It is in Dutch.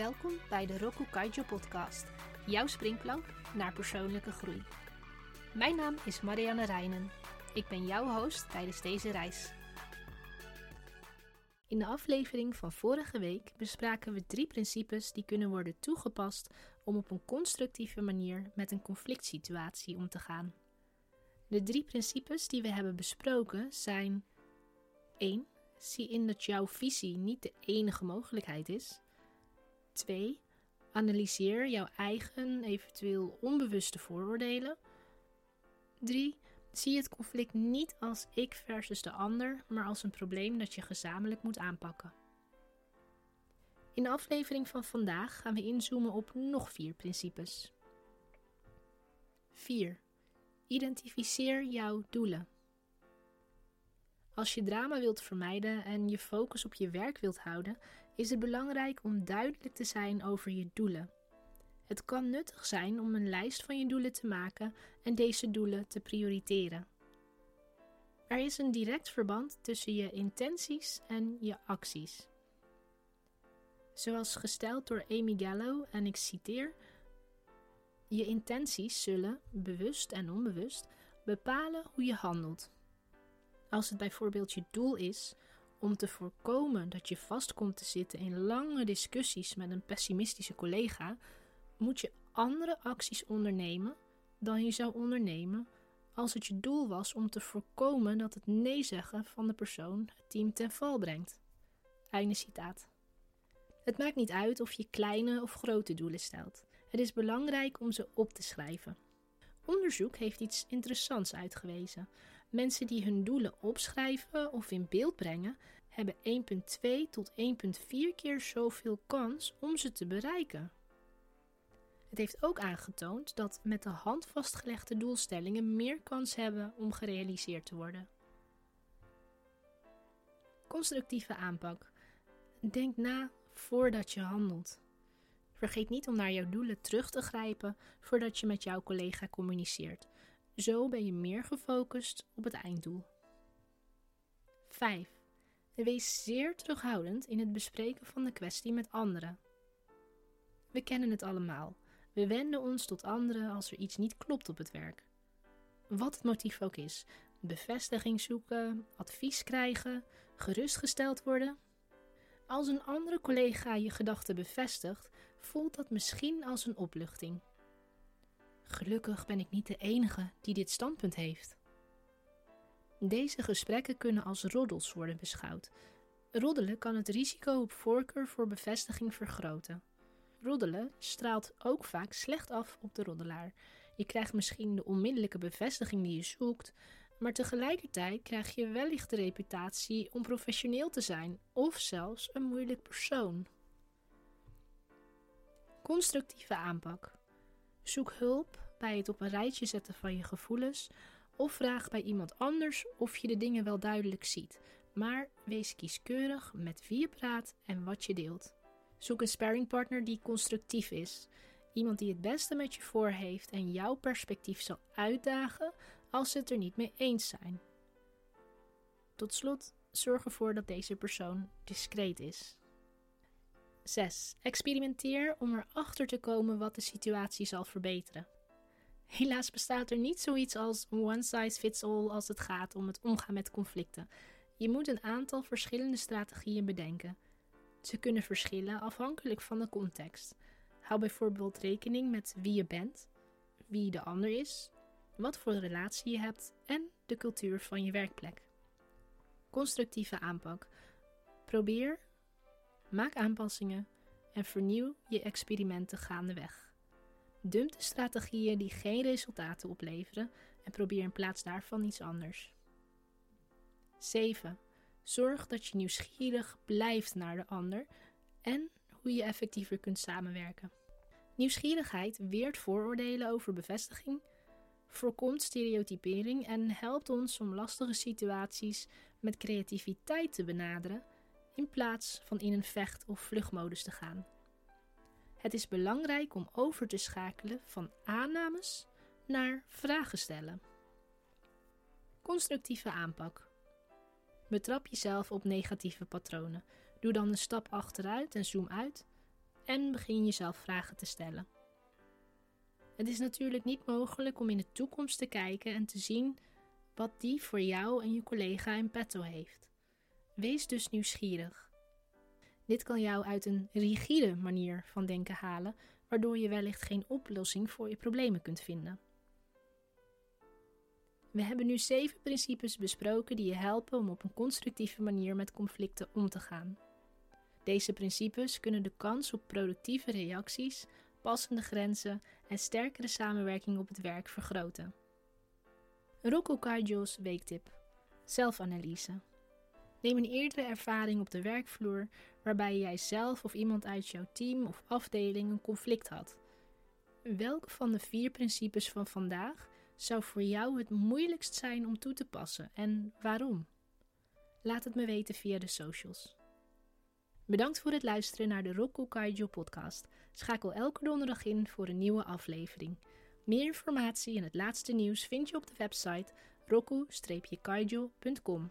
Welkom bij de Roku Kaijo podcast, jouw springplank naar persoonlijke groei. Mijn naam is Marianne Reinen. Ik ben jouw host tijdens deze reis. In de aflevering van vorige week bespraken we drie principes die kunnen worden toegepast om op een constructieve manier met een conflict situatie om te gaan. De drie principes die we hebben besproken zijn 1. Zie in dat jouw visie niet de enige mogelijkheid is. 2. Analyseer jouw eigen, eventueel onbewuste vooroordelen. 3. Zie het conflict niet als ik versus de ander, maar als een probleem dat je gezamenlijk moet aanpakken. In de aflevering van vandaag gaan we inzoomen op nog vier principes. 4. Identificeer jouw doelen. Als je drama wilt vermijden en je focus op je werk wilt houden, is het belangrijk om duidelijk te zijn over je doelen. Het kan nuttig zijn om een lijst van je doelen te maken en deze doelen te prioriteren. Er is een direct verband tussen je intenties en je acties. Zoals gesteld door Amy Gallo, en ik citeer: Je intenties zullen, bewust en onbewust, bepalen hoe je handelt. Als het bijvoorbeeld je doel is om te voorkomen dat je vast komt te zitten in lange discussies met een pessimistische collega, moet je andere acties ondernemen dan je zou ondernemen als het je doel was om te voorkomen dat het nee zeggen van de persoon het team ten val brengt. Einde citaat. Het maakt niet uit of je kleine of grote doelen stelt. Het is belangrijk om ze op te schrijven. Onderzoek heeft iets interessants uitgewezen. Mensen die hun doelen opschrijven of in beeld brengen, hebben 1,2 tot 1,4 keer zoveel kans om ze te bereiken. Het heeft ook aangetoond dat met de hand vastgelegde doelstellingen meer kans hebben om gerealiseerd te worden. Constructieve aanpak. Denk na voordat je handelt. Vergeet niet om naar jouw doelen terug te grijpen voordat je met jouw collega communiceert. Zo ben je meer gefocust op het einddoel. 5. Wees zeer terughoudend in het bespreken van de kwestie met anderen. We kennen het allemaal. We wenden ons tot anderen als er iets niet klopt op het werk. Wat het motief ook is: bevestiging zoeken, advies krijgen, gerustgesteld worden. Als een andere collega je gedachten bevestigt, voelt dat misschien als een opluchting. Gelukkig ben ik niet de enige die dit standpunt heeft. Deze gesprekken kunnen als roddels worden beschouwd. Roddelen kan het risico op voorkeur voor bevestiging vergroten. Roddelen straalt ook vaak slecht af op de roddelaar. Je krijgt misschien de onmiddellijke bevestiging die je zoekt, maar tegelijkertijd krijg je wellicht de reputatie om professioneel te zijn of zelfs een moeilijk persoon. Constructieve aanpak. Zoek hulp bij het op een rijtje zetten van je gevoelens of vraag bij iemand anders of je de dingen wel duidelijk ziet. Maar wees kieskeurig met wie je praat en wat je deelt. Zoek een sparringpartner die constructief is. Iemand die het beste met je voor heeft en jouw perspectief zal uitdagen als ze het er niet mee eens zijn. Tot slot, zorg ervoor dat deze persoon discreet is. 6. Experimenteer om erachter te komen wat de situatie zal verbeteren. Helaas bestaat er niet zoiets als one size fits all als het gaat om het omgaan met conflicten. Je moet een aantal verschillende strategieën bedenken. Ze kunnen verschillen afhankelijk van de context. Hou bijvoorbeeld rekening met wie je bent, wie de ander is, wat voor relatie je hebt en de cultuur van je werkplek. Constructieve aanpak. Probeer, maak aanpassingen en vernieuw je experimenten gaandeweg. Dump de strategieën die geen resultaten opleveren en probeer in plaats daarvan iets anders. 7. Zorg dat je nieuwsgierig blijft naar de ander en hoe je effectiever kunt samenwerken. Nieuwsgierigheid weert vooroordelen over bevestiging, voorkomt stereotypering en helpt ons om lastige situaties met creativiteit te benaderen in plaats van in een vecht- of vluchtmodus te gaan. Het is belangrijk om over te schakelen van aannames naar vragen stellen. Constructieve aanpak. Betrap jezelf op negatieve patronen. Doe dan een stap achteruit en zoom uit en begin jezelf vragen te stellen. Het is natuurlijk niet mogelijk om in de toekomst te kijken en te zien wat die voor jou en je collega in petto heeft. Wees dus nieuwsgierig. Dit kan jou uit een rigide manier van denken halen, waardoor je wellicht geen oplossing voor je problemen kunt vinden. We hebben nu zeven principes besproken die je helpen om op een constructieve manier met conflicten om te gaan. Deze principes kunnen de kans op productieve reacties, passende grenzen en sterkere samenwerking op het werk vergroten. Rocco Kaijo's weektip: zelfanalyse. Neem een eerdere ervaring op de werkvloer waarbij jij zelf of iemand uit jouw team of afdeling een conflict had. Welke van de vier principes van vandaag zou voor jou het moeilijkst zijn om toe te passen en waarom? Laat het me weten via de socials. Bedankt voor het luisteren naar de Rocco Kaijo podcast. Schakel elke donderdag in voor een nieuwe aflevering. Meer informatie en het laatste nieuws vind je op de website roku-kaijo.com.